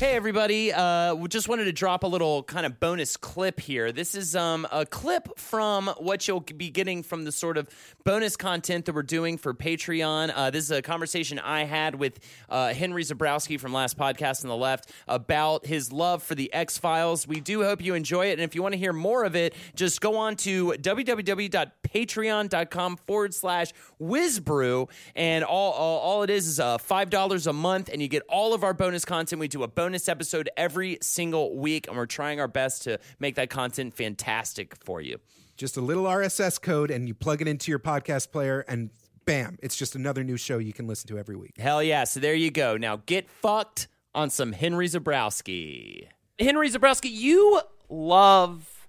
Hey everybody! Uh, we just wanted to drop a little kind of bonus clip here. This is um, a clip from what you'll be getting from the sort of bonus content that we're doing for Patreon. Uh, this is a conversation I had with uh, Henry Zebrowski from last podcast on the left about his love for the X Files. We do hope you enjoy it, and if you want to hear more of it, just go on to www.patreon.com forward slash wizbru, and all, all all it is is uh, five dollars a month, and you get all of our bonus content. We do a bonus episode every single week, and we're trying our best to make that content fantastic for you. Just a little RSS code, and you plug it into your podcast player, and bam, it's just another new show you can listen to every week. Hell yeah. So there you go. Now get fucked on some Henry Zebrowski. Henry Zebrowski, you love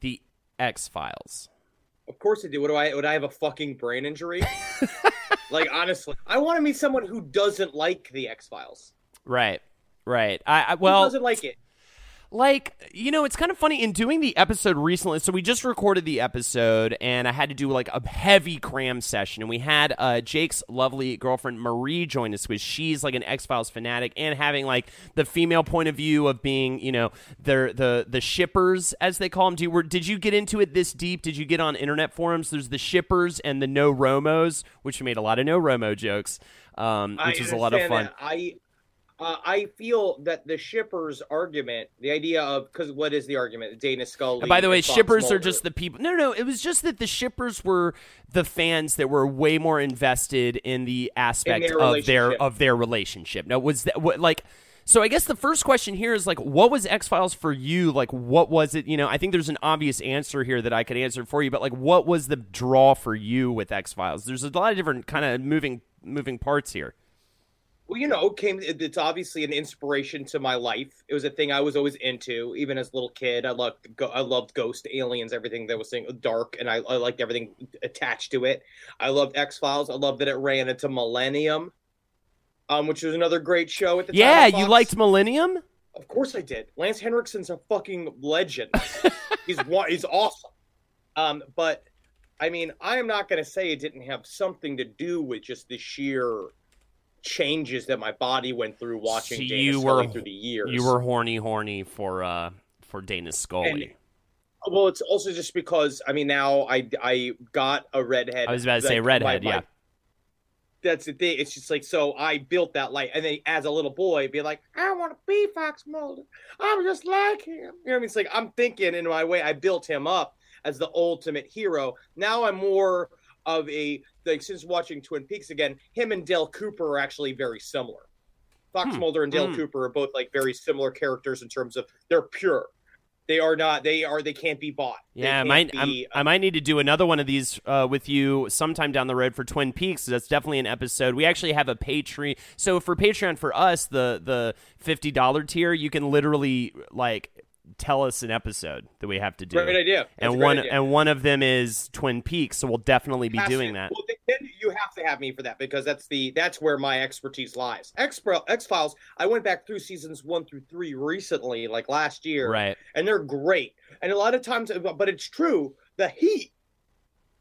the X Files. Of course I do. What do I? Would I have a fucking brain injury? like honestly, I want to meet someone who doesn't like the X Files. Right. Right. I, I Who well doesn't like it? like you know it's kind of funny in doing the episode recently so we just recorded the episode and i had to do like a heavy cram session and we had uh, jake's lovely girlfriend marie join us because she's like an x-files fanatic and having like the female point of view of being you know the the the shippers as they call them do you, were, did you get into it this deep did you get on internet forums there's the shippers and the no romos which we made a lot of no romo jokes um, which I was a lot of fun that. I uh, I feel that the shippers argument, the idea of because what is the argument? Dana Scully. And by the way, shippers are just the people. No, no, it was just that the shippers were the fans that were way more invested in the aspect their of their of their relationship. Now, was that what like? So I guess the first question here is like, what was X Files for you? Like, what was it? You know, I think there's an obvious answer here that I could answer for you, but like, what was the draw for you with X Files? There's a lot of different kind of moving moving parts here. Well, you know, came. It's obviously an inspiration to my life. It was a thing I was always into, even as a little kid. I loved, I loved ghost aliens, everything that was dark, and I, I liked everything attached to it. I loved X Files. I loved that it ran into Millennium, um, which was another great show at the time. Yeah, you liked Millennium. Of course I did. Lance Henriksen's a fucking legend. he's one. He's awesome. Um, but I mean, I am not going to say it didn't have something to do with just the sheer changes that my body went through watching So Dana you Scully were through the years. you were horny, horny for uh for Dana Scully. well. It's also just because I mean now I I got a redhead. I was about to say redhead, my- my- yeah. That's the thing. It's just like so. I built that light, and then as a little boy, be like, I want to be Fox Mulder. I'm just like him. You know what I mean? It's like I'm thinking in my way. I built him up as the ultimate hero. Now I'm more of a like since watching Twin Peaks again. Him and Dale Cooper are actually very similar. Fox Hmm. Mulder and Dale Hmm. Cooper are both like very similar characters in terms of they're pure. They are not. They are. They can't be bought. Yeah, I might. be, I'm- I might need to do another one of these uh, with you sometime down the road for Twin Peaks. That's definitely an episode. We actually have a Patreon. So for Patreon for us, the the fifty dollar tier, you can literally like tell us an episode that we have to do. Great idea. That's And one idea. and one of them is Twin Peaks. So we'll definitely be doing that. Well, then you have to have me for that because that's the that's where my expertise lies. X X Files. I went back through seasons one through three recently, like last year, Right. and they're great. And a lot of times, but it's true. The heat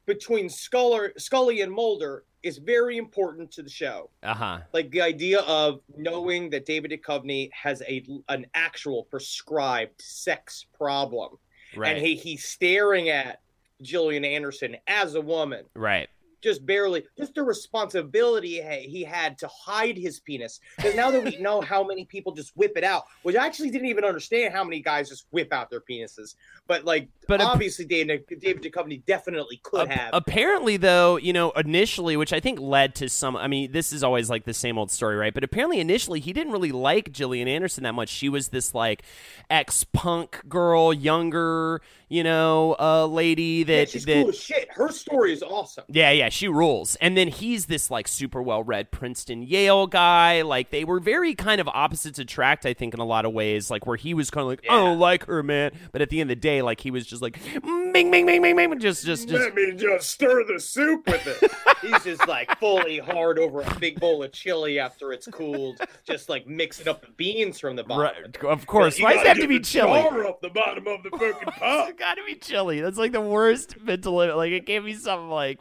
between Scully, Scully and Mulder is very important to the show. Uh huh. Like the idea of knowing that David Duchovny has a an actual prescribed sex problem, Right. and he, he's staring at Gillian Anderson as a woman right. Just barely, just the responsibility he had to hide his penis. Because now that we know how many people just whip it out, which I actually didn't even understand how many guys just whip out their penises. But like, But obviously, David David Duchovny definitely could Ap- have. Apparently, though, you know, initially, which I think led to some. I mean, this is always like the same old story, right? But apparently, initially, he didn't really like Gillian Anderson that much. She was this like ex-punk girl, younger, you know, uh, lady that yeah, she's that. cool as shit. Her story is awesome. Yeah, yeah, she rules. And then he's this like super well read Princeton Yale guy. Like they were very kind of opposites attract, I think, in a lot of ways. Like where he was kind of like, I don't like her, man. But at the end of the day, like he was just like, bing, bing, bing, bing, bing, just, just, just. Let me just stir the soup with it. He's just like fully hard over a big bowl of chili after it's cooled, just like mixing up the beans from the bottom. Right, of course. Why does it gotta have to be the chili? char up the bottom of the fucking pot. It's gotta be chili. That's like the worst mental. Like it can't be something like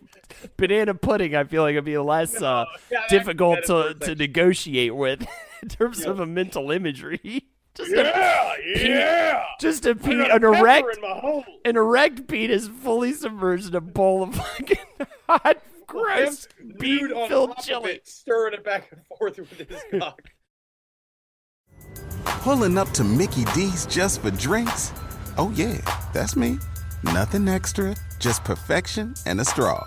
banana pudding. I feel like it'd be less uh, yeah, difficult to, to negotiate with in terms of a mental imagery. Just Yeah, a, yeah. just a I pe- an pepper erect in my an erect penis fully submerged in a bowl of fucking hot, gross, Him bean on filled top chili. it, stirring it back and forth with his cock. Pulling up to Mickey D's just for drinks? Oh, yeah, that's me. Nothing extra, just perfection and a straw.